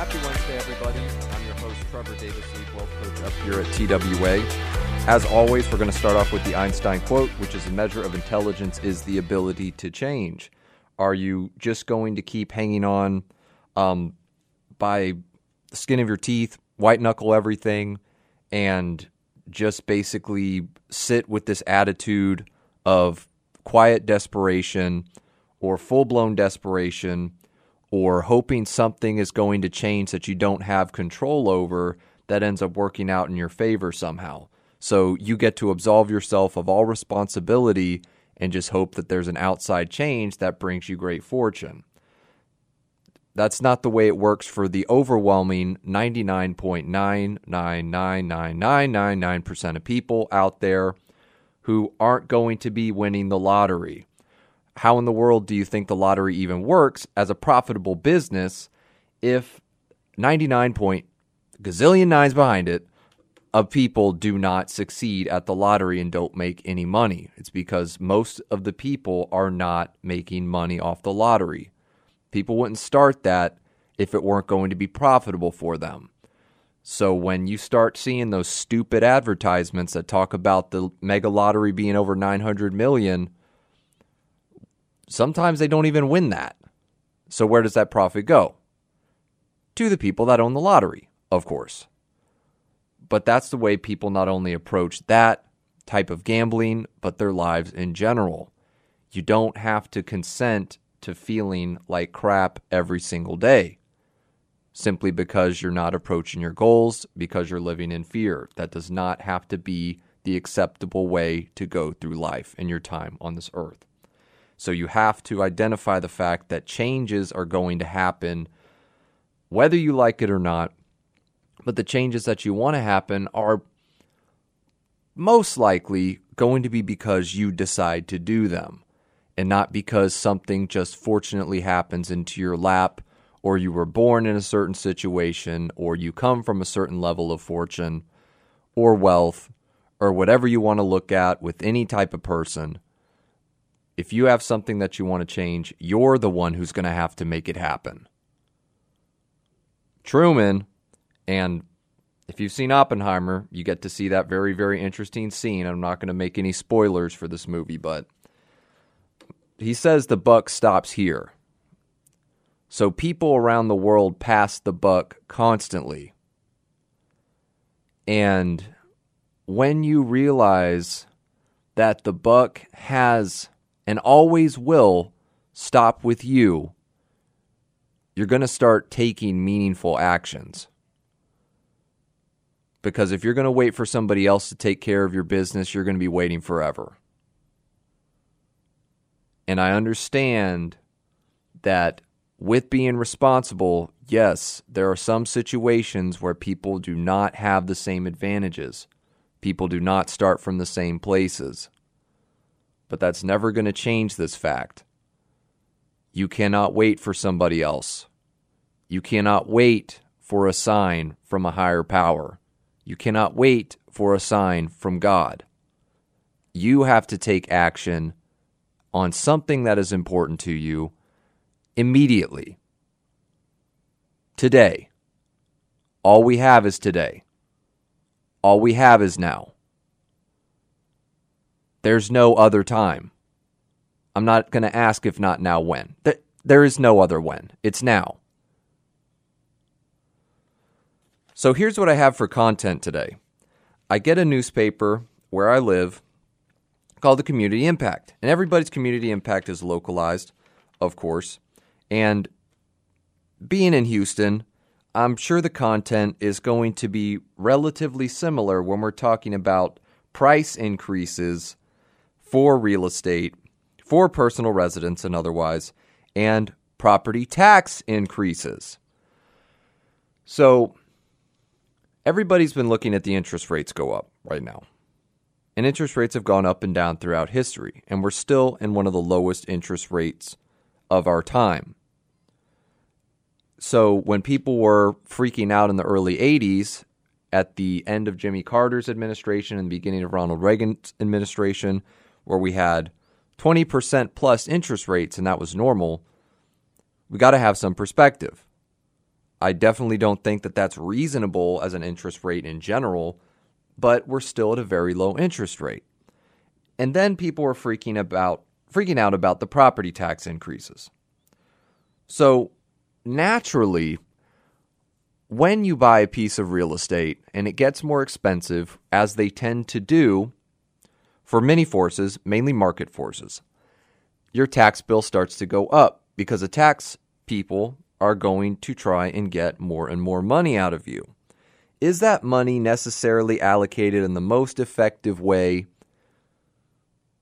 Happy Wednesday, everybody. I'm your host, Trevor Davis, lead wealth coach up here at TWA. As always, we're going to start off with the Einstein quote, which is a measure of intelligence is the ability to change. Are you just going to keep hanging on um, by the skin of your teeth, white knuckle everything, and just basically sit with this attitude of quiet desperation or full blown desperation? Or hoping something is going to change that you don't have control over that ends up working out in your favor somehow. So you get to absolve yourself of all responsibility and just hope that there's an outside change that brings you great fortune. That's not the way it works for the overwhelming 99.9999999% of people out there who aren't going to be winning the lottery how in the world do you think the lottery even works as a profitable business if 99 point gazillion nines behind it of people do not succeed at the lottery and don't make any money? It's because most of the people are not making money off the lottery. People wouldn't start that if it weren't going to be profitable for them. So when you start seeing those stupid advertisements that talk about the mega lottery being over 900 million, Sometimes they don't even win that. So where does that profit go? To the people that own the lottery, of course. But that's the way people not only approach that type of gambling, but their lives in general. You don't have to consent to feeling like crap every single day simply because you're not approaching your goals, because you're living in fear. That does not have to be the acceptable way to go through life and your time on this earth. So you have to identify the fact that changes are going to happen whether you like it or not. But the changes that you want to happen are most likely going to be because you decide to do them and not because something just fortunately happens into your lap or you were born in a certain situation or you come from a certain level of fortune or wealth or whatever you want to look at with any type of person if you have something that you want to change, you're the one who's going to have to make it happen. Truman, and if you've seen Oppenheimer, you get to see that very, very interesting scene. I'm not going to make any spoilers for this movie, but he says the buck stops here. So people around the world pass the buck constantly. And when you realize that the buck has and always will stop with you, you're going to start taking meaningful actions. Because if you're going to wait for somebody else to take care of your business, you're going to be waiting forever. And I understand that with being responsible, yes, there are some situations where people do not have the same advantages. People do not start from the same places but that's never going to change this fact. You cannot wait for somebody else. You cannot wait for a sign from a higher power. You cannot wait for a sign from God. You have to take action on something that is important to you immediately. Today. All we have is today. All we have is now. There's no other time. I'm not going to ask if not now when. There is no other when. It's now. So here's what I have for content today. I get a newspaper where I live called the Community Impact. And everybody's community impact is localized, of course. And being in Houston, I'm sure the content is going to be relatively similar when we're talking about price increases for real estate, for personal residence and otherwise, and property tax increases. So everybody's been looking at the interest rates go up right now. And interest rates have gone up and down throughout history, and we're still in one of the lowest interest rates of our time. So when people were freaking out in the early 80s, at the end of Jimmy Carter's administration and the beginning of Ronald Reagan's administration, where we had 20% plus interest rates and that was normal, we got to have some perspective. I definitely don't think that that's reasonable as an interest rate in general, but we're still at a very low interest rate. And then people were freaking about freaking out about the property tax increases. So, naturally, when you buy a piece of real estate and it gets more expensive as they tend to do for many forces, mainly market forces, your tax bill starts to go up because the tax people are going to try and get more and more money out of you. Is that money necessarily allocated in the most effective way?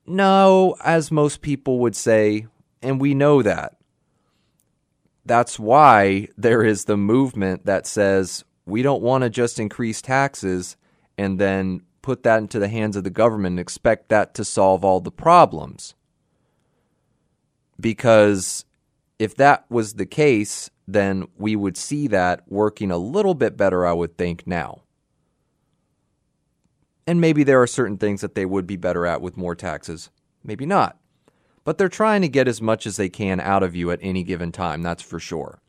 No, as most people would say, and we know that. That's why there is the movement that says we don't want to just increase taxes and then put that into the hands of the government and expect that to solve all the problems. Because if that was the case, then we would see that working a little bit better, I would think, now. And maybe there are certain things that they would be better at with more taxes, maybe not. But they're trying to get as much as they can out of you at any given time, that's for sure.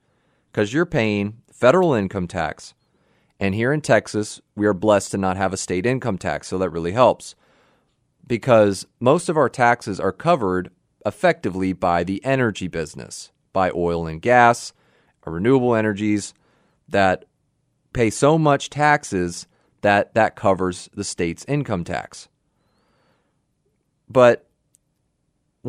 Because you're paying federal income tax. And here in Texas, we are blessed to not have a state income tax, so that really helps. Because most of our taxes are covered effectively by the energy business by oil and gas, or renewable energies that pay so much taxes that that covers the state's income tax. But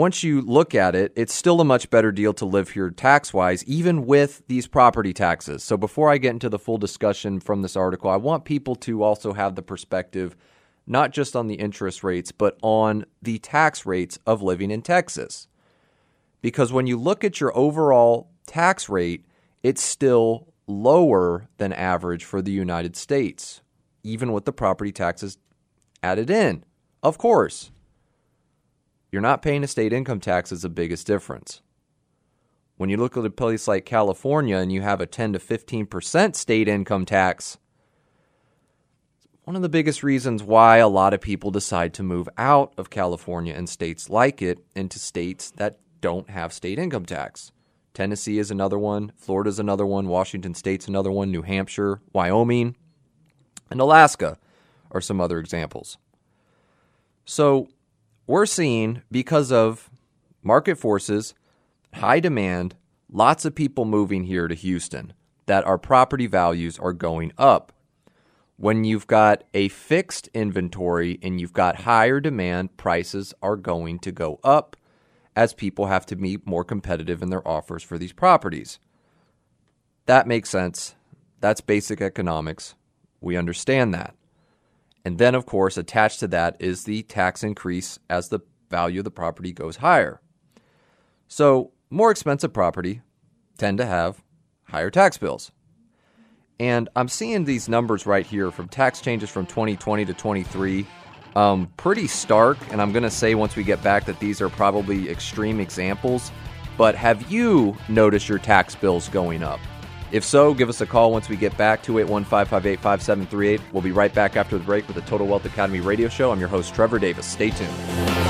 once you look at it, it's still a much better deal to live here tax wise, even with these property taxes. So, before I get into the full discussion from this article, I want people to also have the perspective not just on the interest rates, but on the tax rates of living in Texas. Because when you look at your overall tax rate, it's still lower than average for the United States, even with the property taxes added in. Of course, you're not paying a state income tax is the biggest difference. When you look at a place like California and you have a 10 to 15% state income tax, one of the biggest reasons why a lot of people decide to move out of California and states like it into states that don't have state income tax. Tennessee is another one, Florida is another one, Washington State's another one, New Hampshire, Wyoming, and Alaska are some other examples. So we're seeing, because of market forces, high demand, lots of people moving here to Houston, that our property values are going up. When you've got a fixed inventory and you've got higher demand, prices are going to go up as people have to be more competitive in their offers for these properties. That makes sense. That's basic economics. We understand that. And then, of course, attached to that is the tax increase as the value of the property goes higher. So, more expensive property tend to have higher tax bills. And I'm seeing these numbers right here from tax changes from 2020 to 23 um, pretty stark. And I'm going to say once we get back that these are probably extreme examples. But have you noticed your tax bills going up? If so, give us a call once we get back to 815 We'll be right back after the break with the Total Wealth Academy radio show. I'm your host, Trevor Davis. Stay tuned.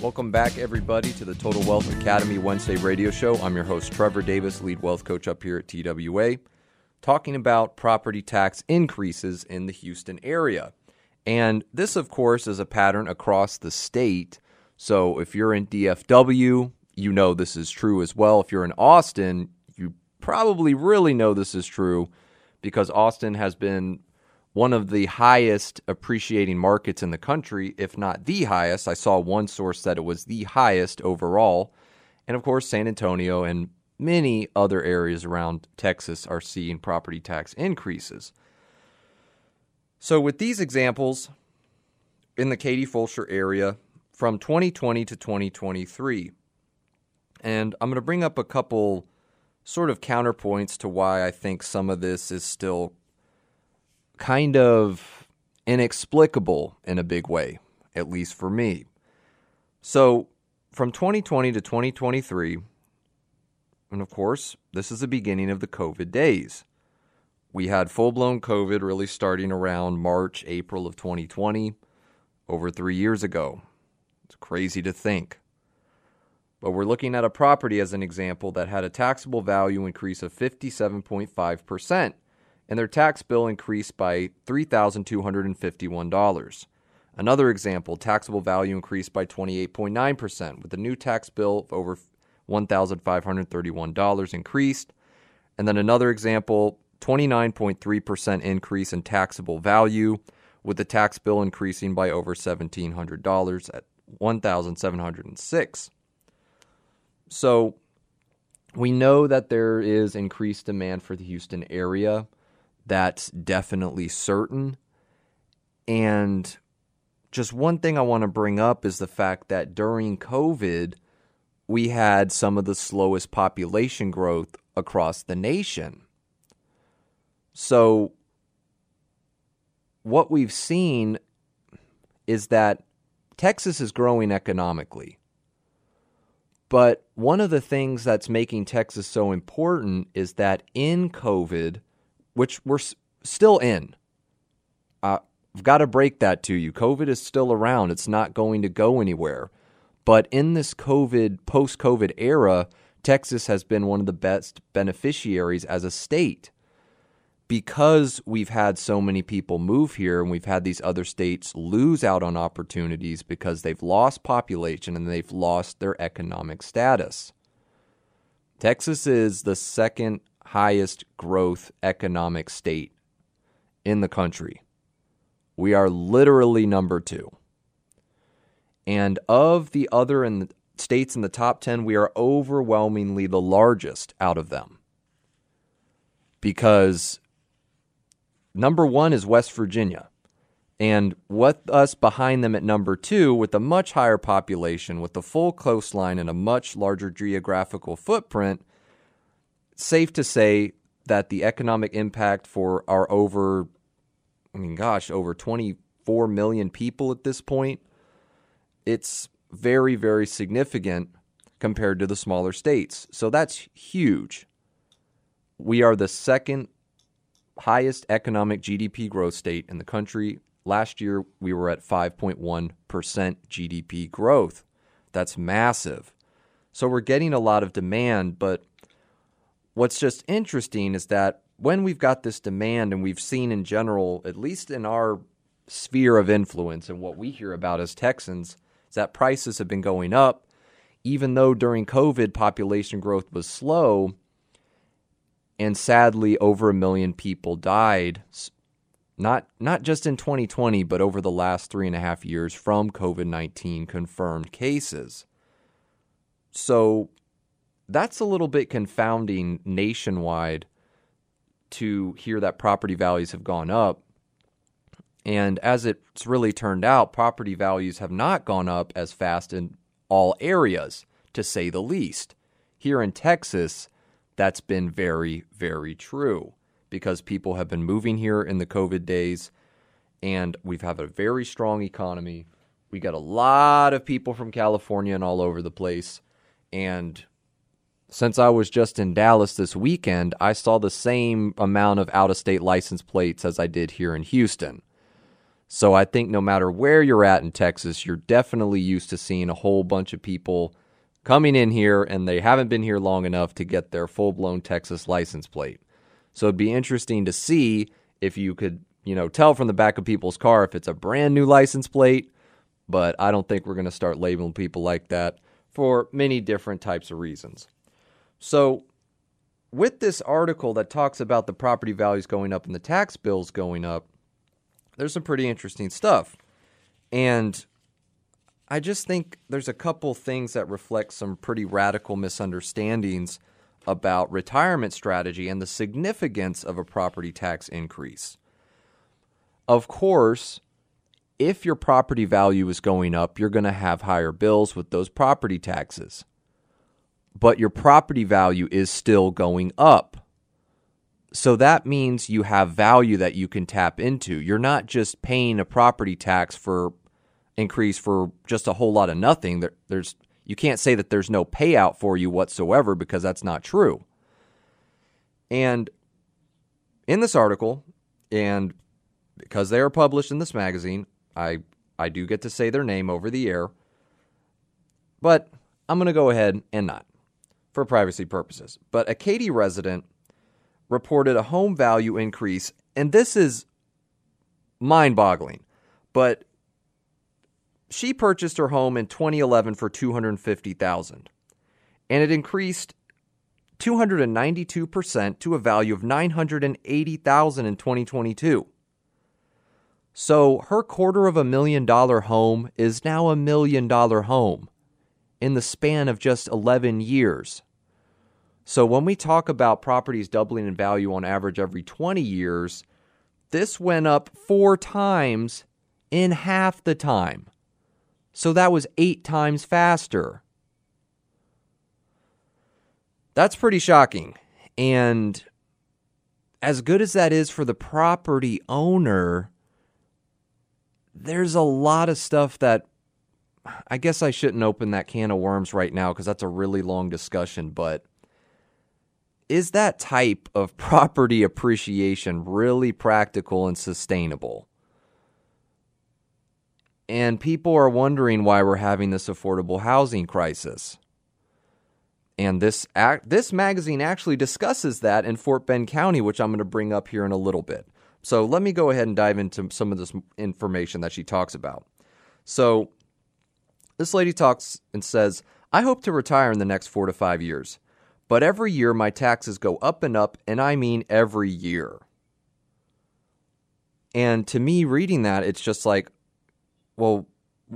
Welcome back, everybody, to the Total Wealth Academy Wednesday radio show. I'm your host, Trevor Davis, lead wealth coach up here at TWA, talking about property tax increases in the Houston area. And this, of course, is a pattern across the state. So if you're in DFW, you know this is true as well. If you're in Austin, you probably really know this is true because Austin has been one of the highest appreciating markets in the country, if not the highest. I saw one source that it was the highest overall. And of course, San Antonio and many other areas around Texas are seeing property tax increases. So, with these examples in the Katy Fulshear area from 2020 to 2023, and I'm going to bring up a couple sort of counterpoints to why I think some of this is still kind of inexplicable in a big way, at least for me. So, from 2020 to 2023, and of course, this is the beginning of the COVID days. We had full blown COVID really starting around March, April of 2020, over three years ago. It's crazy to think. But we're looking at a property as an example that had a taxable value increase of 57.5%, and their tax bill increased by $3,251. Another example, taxable value increased by 28.9%, with a new tax bill of over $1,531 increased. And then another example, 29.3% increase in taxable value, with the tax bill increasing by over $1,700 at 1,706. So we know that there is increased demand for the Houston area. That's definitely certain. And just one thing I want to bring up is the fact that during COVID, we had some of the slowest population growth across the nation. So, what we've seen is that Texas is growing economically. But one of the things that's making Texas so important is that in COVID, which we're still in, uh, I've got to break that to you. COVID is still around, it's not going to go anywhere. But in this COVID, post COVID era, Texas has been one of the best beneficiaries as a state because we've had so many people move here and we've had these other states lose out on opportunities because they've lost population and they've lost their economic status. Texas is the second highest growth economic state in the country. We are literally number two. And of the other in the states in the top 10, we are overwhelmingly the largest out of them. Because Number one is West Virginia. And with us behind them at number two, with a much higher population, with a full coastline and a much larger geographical footprint, safe to say that the economic impact for our over, I mean, gosh, over 24 million people at this point, it's very, very significant compared to the smaller states. So that's huge. We are the second highest economic GDP growth state in the country. Last year, we were at 5.1% GDP growth. That's massive. So we're getting a lot of demand, but what's just interesting is that when we've got this demand and we've seen in general, at least in our sphere of influence and what we hear about as Texans, is that prices have been going up. Even though during COVID population growth was slow, and sadly over a million people died not not just in 2020 but over the last three and a half years from covid-19 confirmed cases so that's a little bit confounding nationwide to hear that property values have gone up and as it's really turned out property values have not gone up as fast in all areas to say the least here in texas that's been very, very true because people have been moving here in the COVID days and we've had a very strong economy. We got a lot of people from California and all over the place. And since I was just in Dallas this weekend, I saw the same amount of out of state license plates as I did here in Houston. So I think no matter where you're at in Texas, you're definitely used to seeing a whole bunch of people coming in here and they haven't been here long enough to get their full blown Texas license plate. So it'd be interesting to see if you could, you know, tell from the back of people's car if it's a brand new license plate. But I don't think we're going to start labeling people like that for many different types of reasons. So, with this article that talks about the property values going up and the tax bills going up, there's some pretty interesting stuff. And I just think there's a couple things that reflect some pretty radical misunderstandings about retirement strategy and the significance of a property tax increase. Of course, if your property value is going up, you're going to have higher bills with those property taxes. But your property value is still going up. So that means you have value that you can tap into. You're not just paying a property tax for increase for just a whole lot of nothing. there's you can't say that there's no payout for you whatsoever because that's not true. And in this article, and because they are published in this magazine, I I do get to say their name over the air. But I'm going to go ahead and not for privacy purposes. But a Katy resident reported a home value increase, and this is mind boggling. But she purchased her home in 2011 for 250,000 and it increased 292% to a value of 980,000 in 2022. So her quarter of a million dollar home is now a million dollar home in the span of just 11 years. So when we talk about properties doubling in value on average every 20 years, this went up 4 times in half the time. So that was eight times faster. That's pretty shocking. And as good as that is for the property owner, there's a lot of stuff that I guess I shouldn't open that can of worms right now because that's a really long discussion. But is that type of property appreciation really practical and sustainable? And people are wondering why we're having this affordable housing crisis. And this act, this magazine actually discusses that in Fort Bend County, which I'm going to bring up here in a little bit. So let me go ahead and dive into some of this information that she talks about. So this lady talks and says, I hope to retire in the next four to five years, but every year my taxes go up and up, and I mean every year. And to me, reading that, it's just like, well,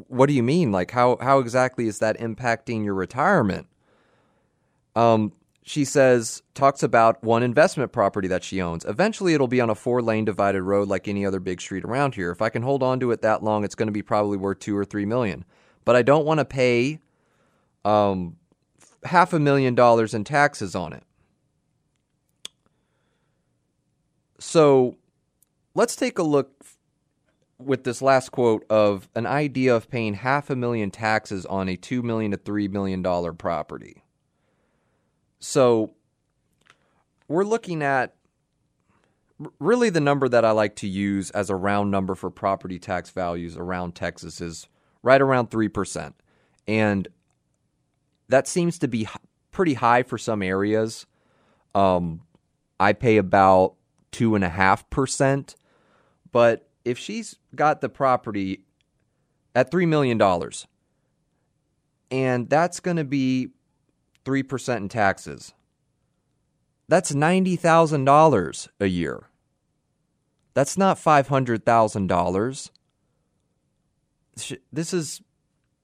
what do you mean? Like how how exactly is that impacting your retirement? Um, she says talks about one investment property that she owns. Eventually, it'll be on a four lane divided road like any other big street around here. If I can hold on to it that long, it's going to be probably worth two or three million. But I don't want to pay um, half a million dollars in taxes on it. So let's take a look with this last quote of an idea of paying half a million taxes on a two million to three million dollar property. So we're looking at really the number that I like to use as a round number for property tax values around Texas is right around 3%. And that seems to be pretty high for some areas. Um, I pay about 2.5%, but if she's got the property at $3 million and that's going to be 3% in taxes, that's $90,000 a year. That's not $500,000. This is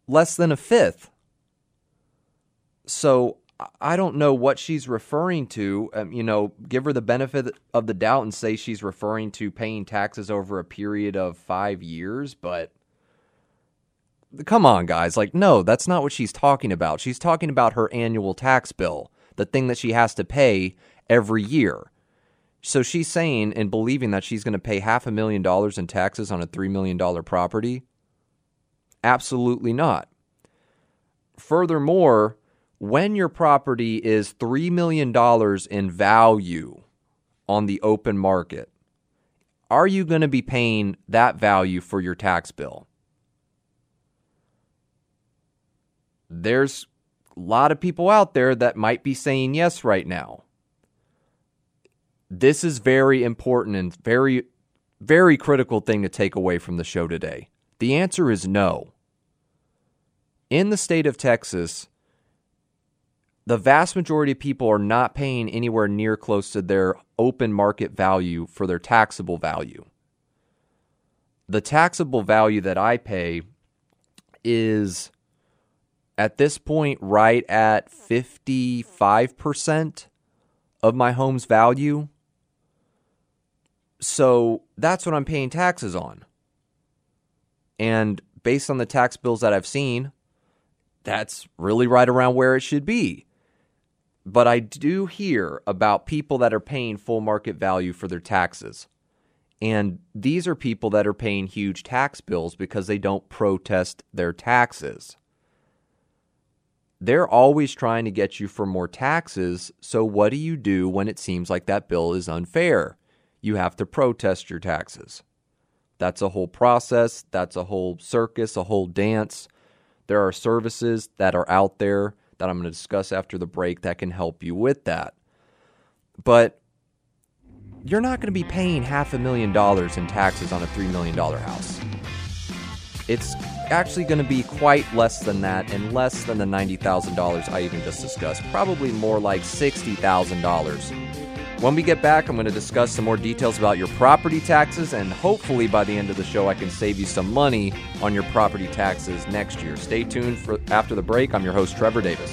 less than a fifth. So I don't know what she's referring to. Um, you know, give her the benefit of the doubt and say she's referring to paying taxes over a period of five years, but come on, guys. Like, no, that's not what she's talking about. She's talking about her annual tax bill, the thing that she has to pay every year. So she's saying and believing that she's going to pay half a million dollars in taxes on a $3 million property? Absolutely not. Furthermore, when your property is $3 million in value on the open market, are you going to be paying that value for your tax bill? There's a lot of people out there that might be saying yes right now. This is very important and very, very critical thing to take away from the show today. The answer is no. In the state of Texas, the vast majority of people are not paying anywhere near close to their open market value for their taxable value. The taxable value that I pay is at this point right at 55% of my home's value. So that's what I'm paying taxes on. And based on the tax bills that I've seen, that's really right around where it should be. But I do hear about people that are paying full market value for their taxes. And these are people that are paying huge tax bills because they don't protest their taxes. They're always trying to get you for more taxes. So, what do you do when it seems like that bill is unfair? You have to protest your taxes. That's a whole process, that's a whole circus, a whole dance. There are services that are out there that I'm going to discuss after the break that can help you with that. But you're not going to be paying half a million dollars in taxes on a $3 million house. It's actually going to be quite less than that and less than the $90,000 I even just discussed. Probably more like $60,000. When we get back, I'm going to discuss some more details about your property taxes, and hopefully by the end of the show, I can save you some money on your property taxes next year. Stay tuned for after the break. I'm your host, Trevor Davis.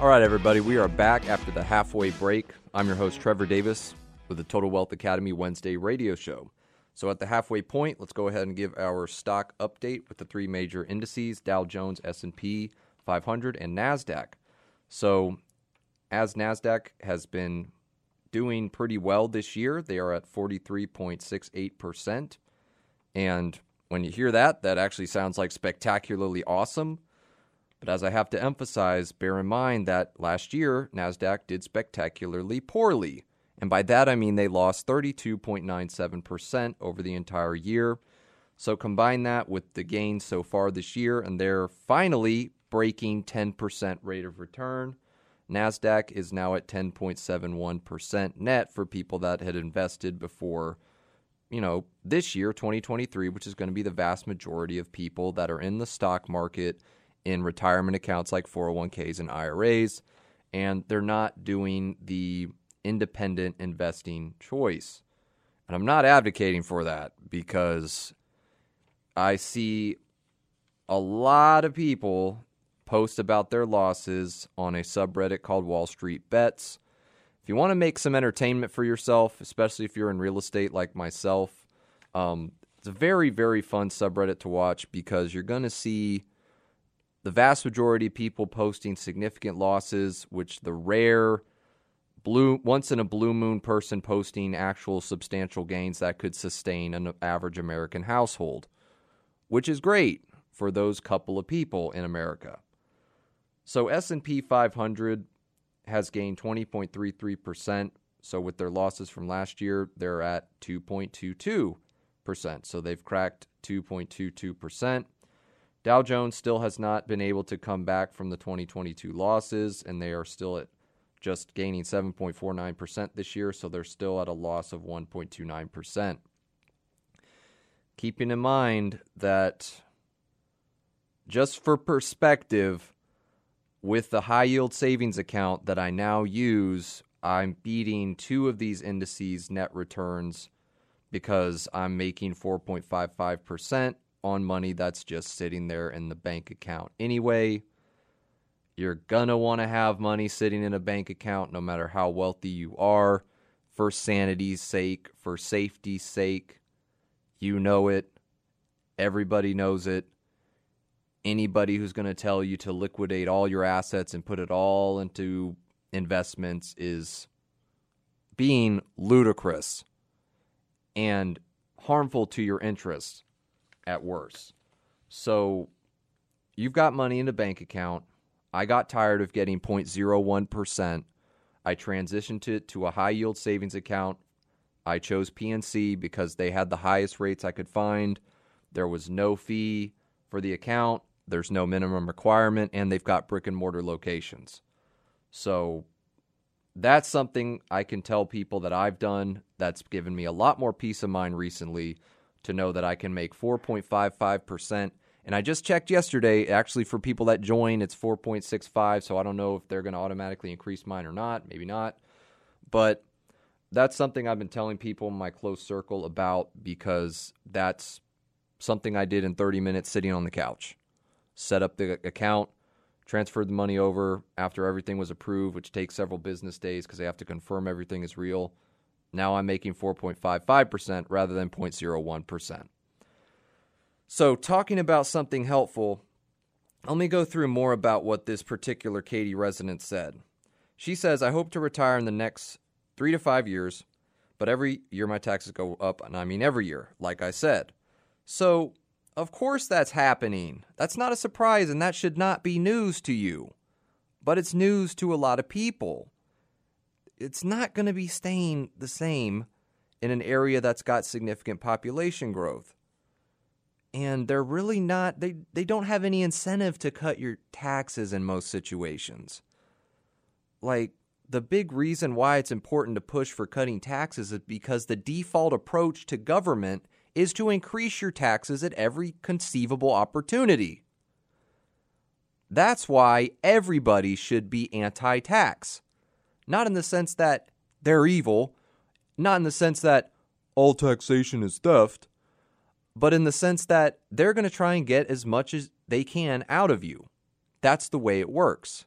All right, everybody, we are back after the halfway break. I'm your host, Trevor Davis, with the Total Wealth Academy Wednesday radio show. So, at the halfway point, let's go ahead and give our stock update with the three major indices: Dow Jones, S&P 500, and Nasdaq. So, as Nasdaq has been doing pretty well this year, they are at 43.68 percent. And when you hear that, that actually sounds like spectacularly awesome. But as I have to emphasize, bear in mind that last year, NASDAQ did spectacularly poorly. And by that, I mean they lost 32.97% over the entire year. So combine that with the gains so far this year, and they're finally breaking 10% rate of return. NASDAQ is now at 10.71% net for people that had invested before, you know, this year, 2023, which is going to be the vast majority of people that are in the stock market in retirement accounts like 401ks and IRAs, and they're not doing the independent investing choice. And I'm not advocating for that because I see a lot of people post about their losses on a subreddit called Wall Street Bets. If you want to make some entertainment for yourself, especially if you're in real estate like myself, um, it's a very, very fun subreddit to watch because you're going to see the vast majority of people posting significant losses, which the rare blue once in a blue moon person posting actual substantial gains that could sustain an average American household, which is great for those couple of people in America. So S&P 500 has gained 20.33%. So with their losses from last year, they're at 2.22%. So they've cracked 2.22%. Dow Jones still has not been able to come back from the 2022 losses, and they are still at just gaining 7.49% this year, so they're still at a loss of 1.29%. Keeping in mind that just for perspective, with the high yield savings account that I now use, I'm beating two of these indices net returns because I'm making 4.55% on money that's just sitting there in the bank account. Anyway, you're going to want to have money sitting in a bank account no matter how wealthy you are for sanity's sake, for safety's sake. You know it. Everybody knows it. Anybody who's going to tell you to liquidate all your assets and put it all into investments is being ludicrous. And harmful to your interests at worst. So you've got money in a bank account. I got tired of getting 0.01%. I transitioned it to a high yield savings account. I chose PNC because they had the highest rates I could find. There was no fee for the account, there's no minimum requirement, and they've got brick and mortar locations. So that's something I can tell people that I've done that's given me a lot more peace of mind recently to know that I can make 4.55%. And I just checked yesterday, actually, for people that join, it's 4.65. So I don't know if they're going to automatically increase mine or not. Maybe not. But that's something I've been telling people in my close circle about because that's something I did in 30 minutes sitting on the couch. Set up the account, transferred the money over after everything was approved, which takes several business days because they have to confirm everything is real. Now I'm making 4.55% rather than 0.01%. So, talking about something helpful, let me go through more about what this particular Katy resident said. She says, I hope to retire in the next three to five years, but every year my taxes go up, and I mean every year, like I said. So, of course, that's happening. That's not a surprise, and that should not be news to you. But it's news to a lot of people. It's not going to be staying the same in an area that's got significant population growth. And they're really not, they, they don't have any incentive to cut your taxes in most situations. Like, the big reason why it's important to push for cutting taxes is because the default approach to government is to increase your taxes at every conceivable opportunity. That's why everybody should be anti tax. Not in the sense that they're evil, not in the sense that all taxation is theft, but in the sense that they're going to try and get as much as they can out of you. That's the way it works.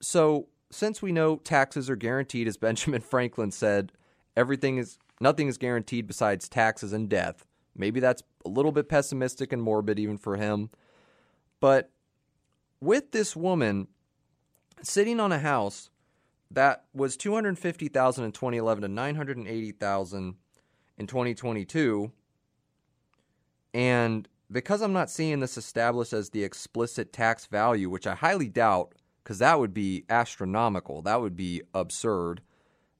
So, since we know taxes are guaranteed, as Benjamin Franklin said, everything is Nothing is guaranteed besides taxes and death. Maybe that's a little bit pessimistic and morbid even for him. But with this woman sitting on a house that was 250,000 in 2011 to 980,000 in 2022 and because I'm not seeing this established as the explicit tax value, which I highly doubt because that would be astronomical. That would be absurd.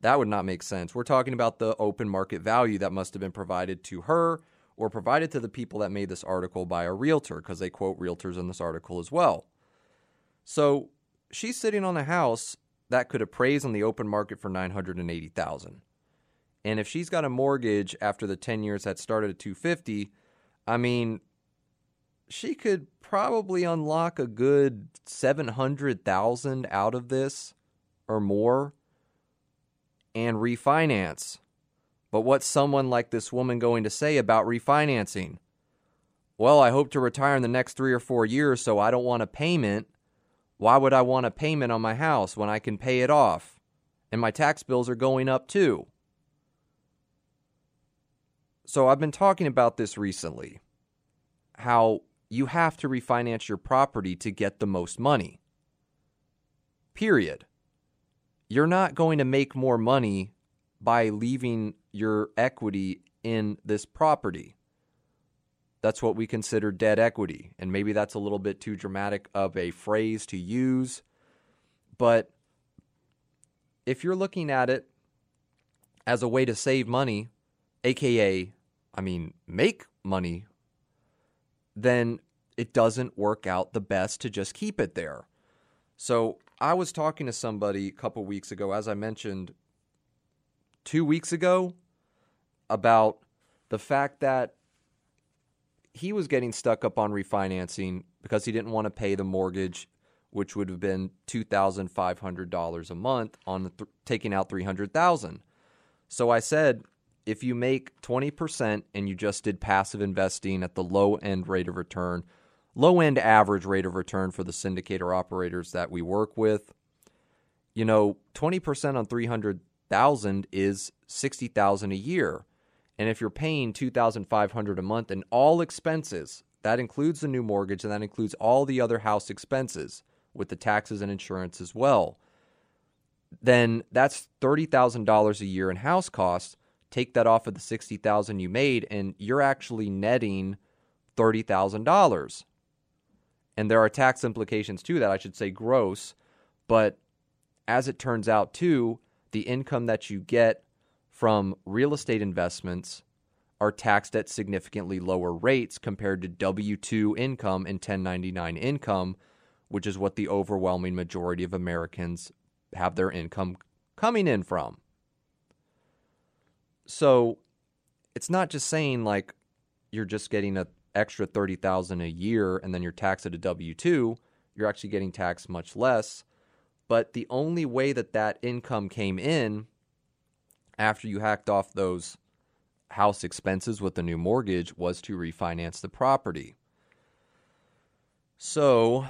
That would not make sense. We're talking about the open market value that must have been provided to her or provided to the people that made this article by a realtor because they quote realtors in this article as well. So she's sitting on a house that could appraise on the open market for 980,000. And if she's got a mortgage after the 10 years that started at 250, I mean she could probably unlock a good 700,000 out of this or more and refinance. But what's someone like this woman going to say about refinancing? Well, I hope to retire in the next three or four years, so I don't want a payment. Why would I want a payment on my house when I can pay it off? And my tax bills are going up too. So I've been talking about this recently how you have to refinance your property to get the most money. Period you're not going to make more money by leaving your equity in this property. That's what we consider dead equity. And maybe that's a little bit too dramatic of a phrase to use. But if you're looking at it as a way to save money, AKA, I mean, make money, then it doesn't work out the best to just keep it there. So I was talking to somebody a couple weeks ago, as I mentioned two weeks ago, about the fact that he was getting stuck up on refinancing because he didn't want to pay the mortgage, which would have been two thousand five hundred dollars a month on th- taking out three hundred thousand. So I said, if you make twenty percent and you just did passive investing at the low end rate of return, low end average rate of return for the syndicator operators that we work with. You know, 20% on 300,000 is 60,000 a year. And if you're paying 2,500 a month and all expenses, that includes the new mortgage and that includes all the other house expenses with the taxes and insurance as well. Then that's $30,000 a year in house costs. take that off of the 60,000 you made and you're actually netting $30,000. And there are tax implications to that, I should say gross, but as it turns out too, the income that you get from real estate investments are taxed at significantly lower rates compared to W 2 income and 1099 income, which is what the overwhelming majority of Americans have their income coming in from. So it's not just saying like you're just getting an extra 30,000 a year and then you're taxed at a W2, you're actually getting taxed much less. But the only way that that income came in after you hacked off those house expenses with the new mortgage was to refinance the property. So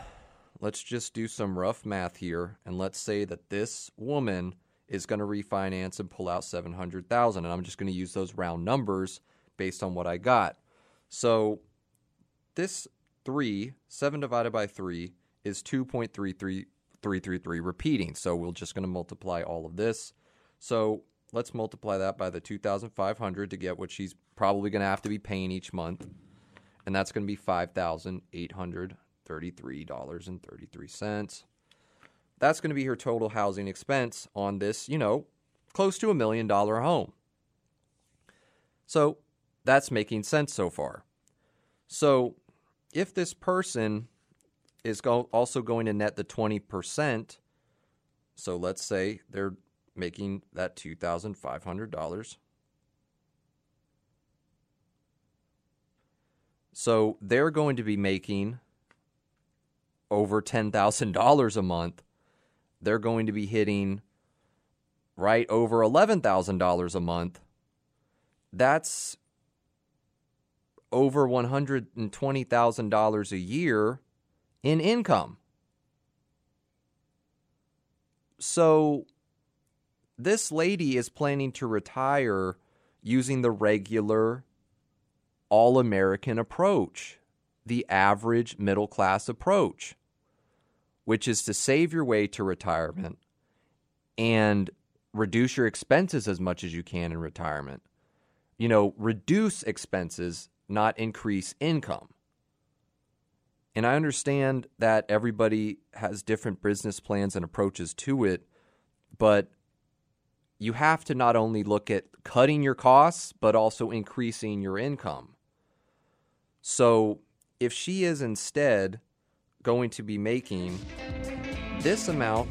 let's just do some rough math here and let's say that this woman is going to refinance and pull out 700,000 and I'm just going to use those round numbers based on what I got. So this 3, 7 divided by 3 is 2.33333 repeating. So we're just going to multiply all of this. So let's multiply that by the 2,500 to get what she's probably going to have to be paying each month. And that's going to be $5,833.33. That's going to be her total housing expense on this, you know, close to a million dollar home. So that's making sense so far. So if this person is also going to net the 20%, so let's say they're making that $2,500. So they're going to be making over $10,000 a month they're going to be hitting right over $11,000 a month. That's over $120,000 a year in income. So this lady is planning to retire using the regular all American approach, the average middle class approach which is to save your way to retirement and reduce your expenses as much as you can in retirement. You know, reduce expenses, not increase income. And I understand that everybody has different business plans and approaches to it, but you have to not only look at cutting your costs, but also increasing your income. So if she is instead going to be making this amount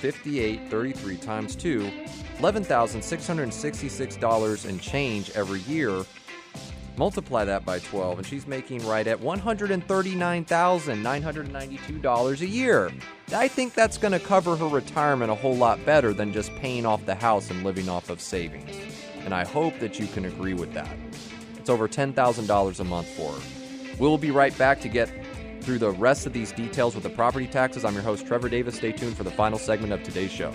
5833 times 2 $11,666 and change every year multiply that by 12 and she's making right at $139,992 a year. I think that's going to cover her retirement a whole lot better than just paying off the house and living off of savings. And I hope that you can agree with that. It's over $10,000 a month for her. We'll be right back to get through the rest of these details with the property taxes. I'm your host, Trevor Davis. Stay tuned for the final segment of today's show.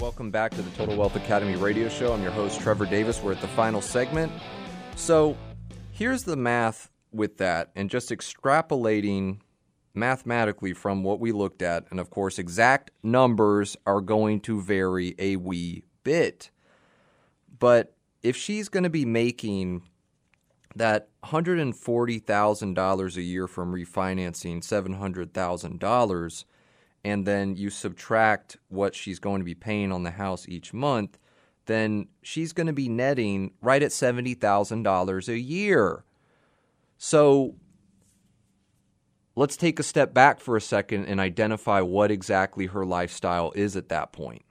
Welcome back to the Total Wealth Academy radio show. I'm your host, Trevor Davis. We're at the final segment. So here's the math with that, and just extrapolating mathematically from what we looked at. And of course, exact numbers are going to vary a wee bit. But if she's going to be making that $140,000 a year from refinancing $700,000, and then you subtract what she's going to be paying on the house each month, then she's going to be netting right at $70,000 a year. So let's take a step back for a second and identify what exactly her lifestyle is at that point.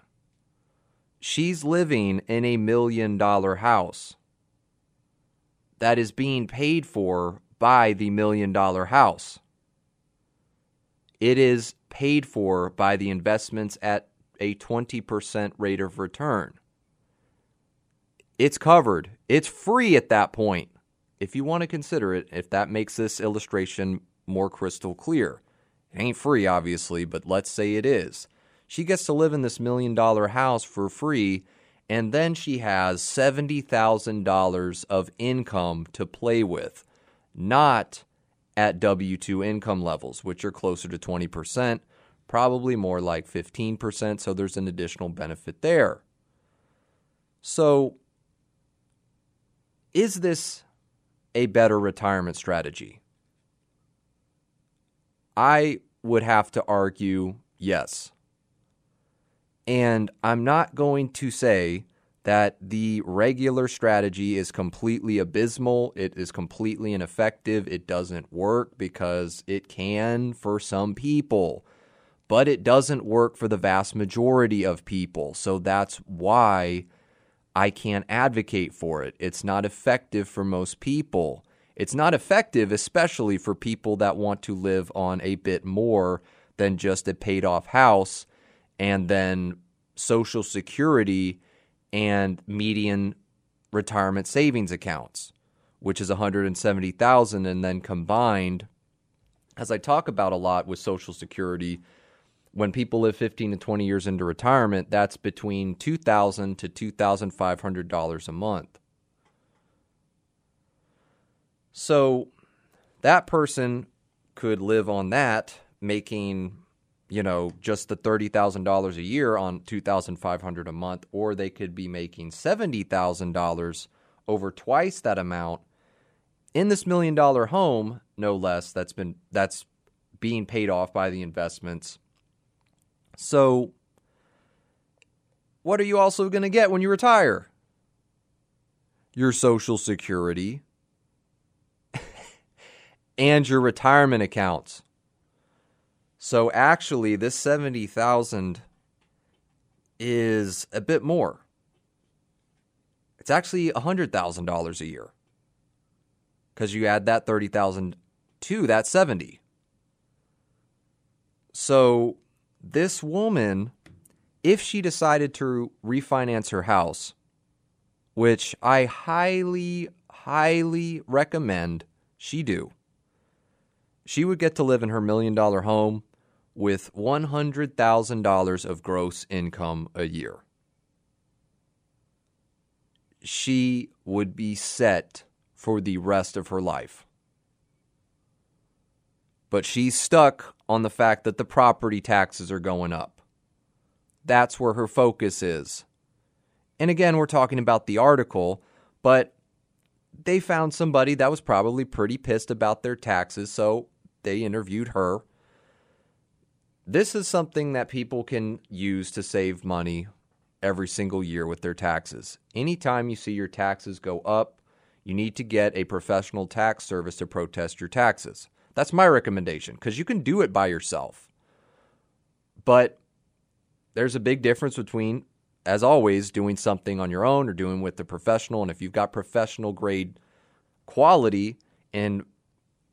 She's living in a million dollar house that is being paid for by the million dollar house it is paid for by the investments at a 20% rate of return. It's covered. It's free at that point. If you want to consider it, if that makes this illustration more crystal clear. It ain't free, obviously, but let's say it is. She gets to live in this million dollar house for free, and then she has $70,000 of income to play with, not at W 2 income levels, which are closer to 20%, probably more like 15%. So there's an additional benefit there. So, is this a better retirement strategy? I would have to argue yes. And I'm not going to say that the regular strategy is completely abysmal, it is completely ineffective, it doesn't work because it can for some people, but it doesn't work for the vast majority of people. So that's why I can't advocate for it. It's not effective for most people. It's not effective, especially for people that want to live on a bit more than just a paid off house and then Social Security and median retirement savings accounts, which is 170,000 and then combined as I talk about a lot with Social Security, when people live 15 to 20 years into retirement, that's between 2,000 to $2,500 a month. So that person could live on that, making, you know, just the $30,000 a year on 2500 a month, or they could be making $70,000 over twice that amount in this million dollar home, no less, that's been that's being paid off by the investments. So what are you also going to get when you retire? Your social security and your retirement accounts. So actually this 70,000 is a bit more. It's actually $100,000 a year. Cuz you add that 30,000 to that 70. So this woman if she decided to refinance her house, which I highly highly recommend she do she would get to live in her million dollar home with $100,000 of gross income a year. She would be set for the rest of her life. But she's stuck on the fact that the property taxes are going up. That's where her focus is. And again, we're talking about the article, but they found somebody that was probably pretty pissed about their taxes, so they interviewed her. This is something that people can use to save money every single year with their taxes. Anytime you see your taxes go up, you need to get a professional tax service to protest your taxes. That's my recommendation because you can do it by yourself. But there's a big difference between, as always, doing something on your own or doing with the professional. And if you've got professional grade quality and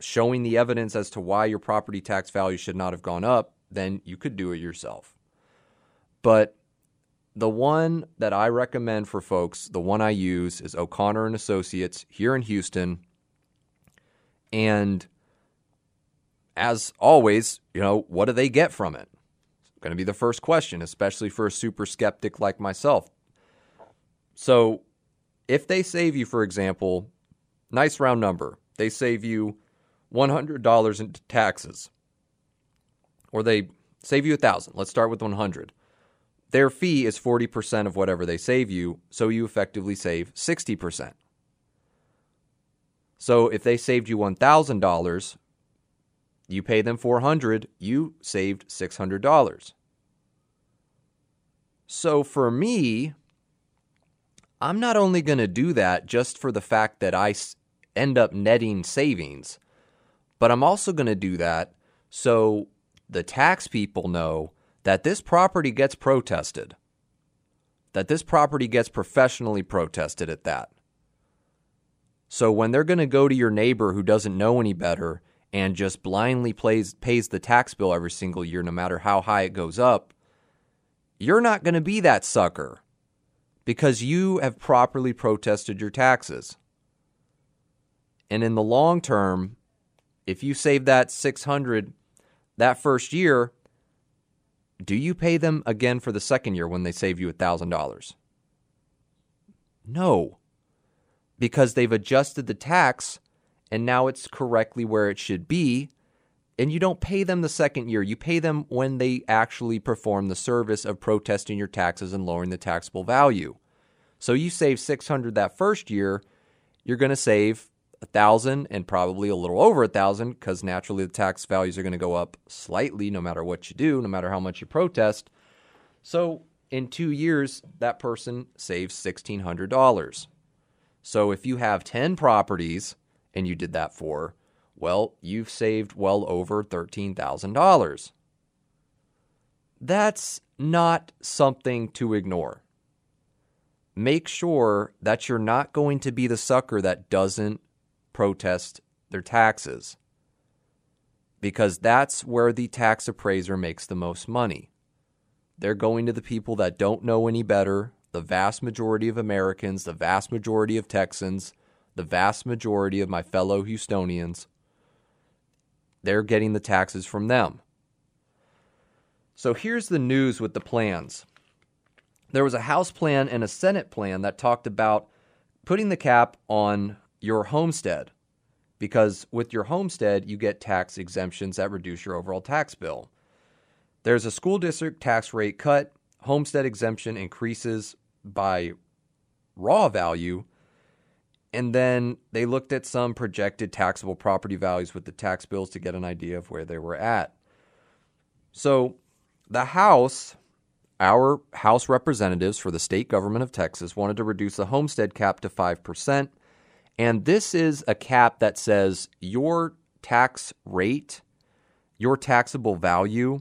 showing the evidence as to why your property tax value should not have gone up, then you could do it yourself. But the one that I recommend for folks, the one I use is O'Connor and Associates here in Houston. And as always, you know, what do they get from it? It's going to be the first question, especially for a super skeptic like myself. So, if they save you, for example, nice round number, they save you $100 in taxes, or they save you a 1000 let's start with 100 their fee is 40% of whatever they save you, so you effectively save 60%. So if they saved you $1,000, you pay them 400, you saved $600. So for me, I'm not only going to do that just for the fact that I end up netting savings. But I'm also going to do that so the tax people know that this property gets protested, that this property gets professionally protested at that. So when they're going to go to your neighbor who doesn't know any better and just blindly plays, pays the tax bill every single year, no matter how high it goes up, you're not going to be that sucker because you have properly protested your taxes. And in the long term, if you save that 600 that first year, do you pay them again for the second year when they save you $1,000? No. Because they've adjusted the tax and now it's correctly where it should be. And you don't pay them the second year. You pay them when they actually perform the service of protesting your taxes and lowering the taxable value. So you save 600 that first year, you're going to save a thousand and probably a little over a thousand because naturally the tax values are going to go up slightly no matter what you do, no matter how much you protest. So in two years, that person saves $1,600. So if you have 10 properties and you did that for, well, you've saved well over $13,000. That's not something to ignore. Make sure that you're not going to be the sucker that doesn't protest their taxes because that's where the tax appraiser makes the most money. They're going to the people that don't know any better, the vast majority of Americans, the vast majority of Texans, the vast majority of my fellow Houstonians. They're getting the taxes from them. So here's the news with the plans. There was a House plan and a Senate plan that talked about putting the cap on your homestead because with your homestead, you get tax exemptions that reduce your overall tax bill. There's a school district tax rate cut, homestead exemption increases by raw value, and then they looked at some projected taxable property values with the tax bills to get an idea of where they were at. So the House, our House representatives for the state government of Texas, wanted to reduce the homestead cap to 5%. And this is a cap that says your tax rate, your taxable value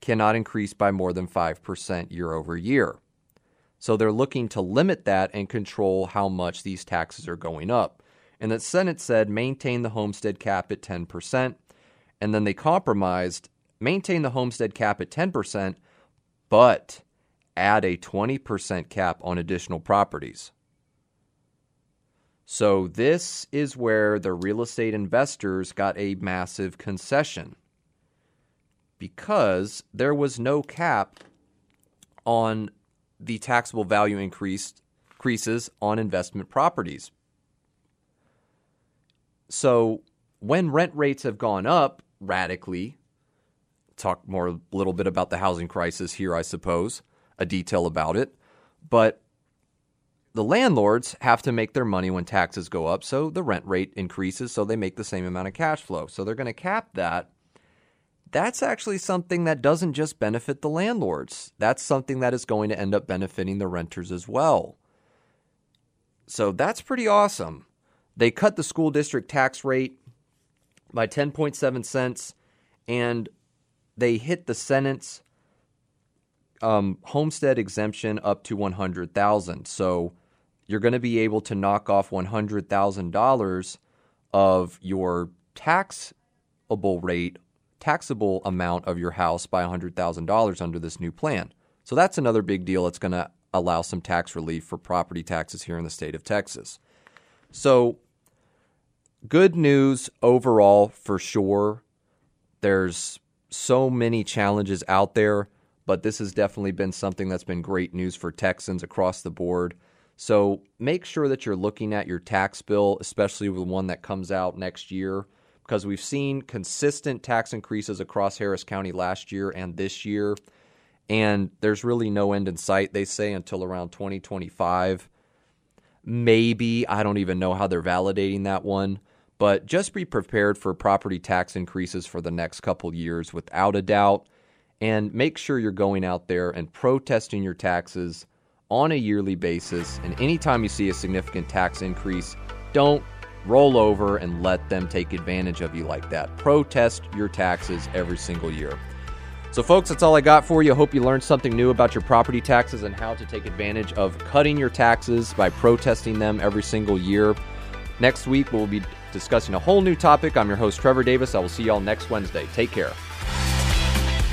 cannot increase by more than 5% year over year. So they're looking to limit that and control how much these taxes are going up. And the Senate said maintain the homestead cap at 10%. And then they compromised maintain the homestead cap at 10%, but add a 20% cap on additional properties. So, this is where the real estate investors got a massive concession because there was no cap on the taxable value increase, increases on investment properties. So, when rent rates have gone up radically, talk more a little bit about the housing crisis here, I suppose, a detail about it, but the landlords have to make their money when taxes go up, so the rent rate increases, so they make the same amount of cash flow. So they're going to cap that. That's actually something that doesn't just benefit the landlords. That's something that is going to end up benefiting the renters as well. So that's pretty awesome. They cut the school district tax rate by 10.7 cents and they hit the Senate's um, homestead exemption up to 100,000. So you're going to be able to knock off $100,000 of your taxable rate, taxable amount of your house by $100,000 under this new plan. So that's another big deal. It's going to allow some tax relief for property taxes here in the state of Texas. So, good news overall for sure. There's so many challenges out there, but this has definitely been something that's been great news for Texans across the board. So make sure that you're looking at your tax bill, especially the one that comes out next year, because we've seen consistent tax increases across Harris County last year and this year. And there's really no end in sight, they say, until around 2025. Maybe, I don't even know how they're validating that one, but just be prepared for property tax increases for the next couple years without a doubt. And make sure you're going out there and protesting your taxes on a yearly basis. And anytime you see a significant tax increase, don't roll over and let them take advantage of you like that. Protest your taxes every single year. So, folks, that's all I got for you. Hope you learned something new about your property taxes and how to take advantage of cutting your taxes by protesting them every single year. Next week, we'll be discussing a whole new topic. I'm your host, Trevor Davis. I will see you all next Wednesday. Take care.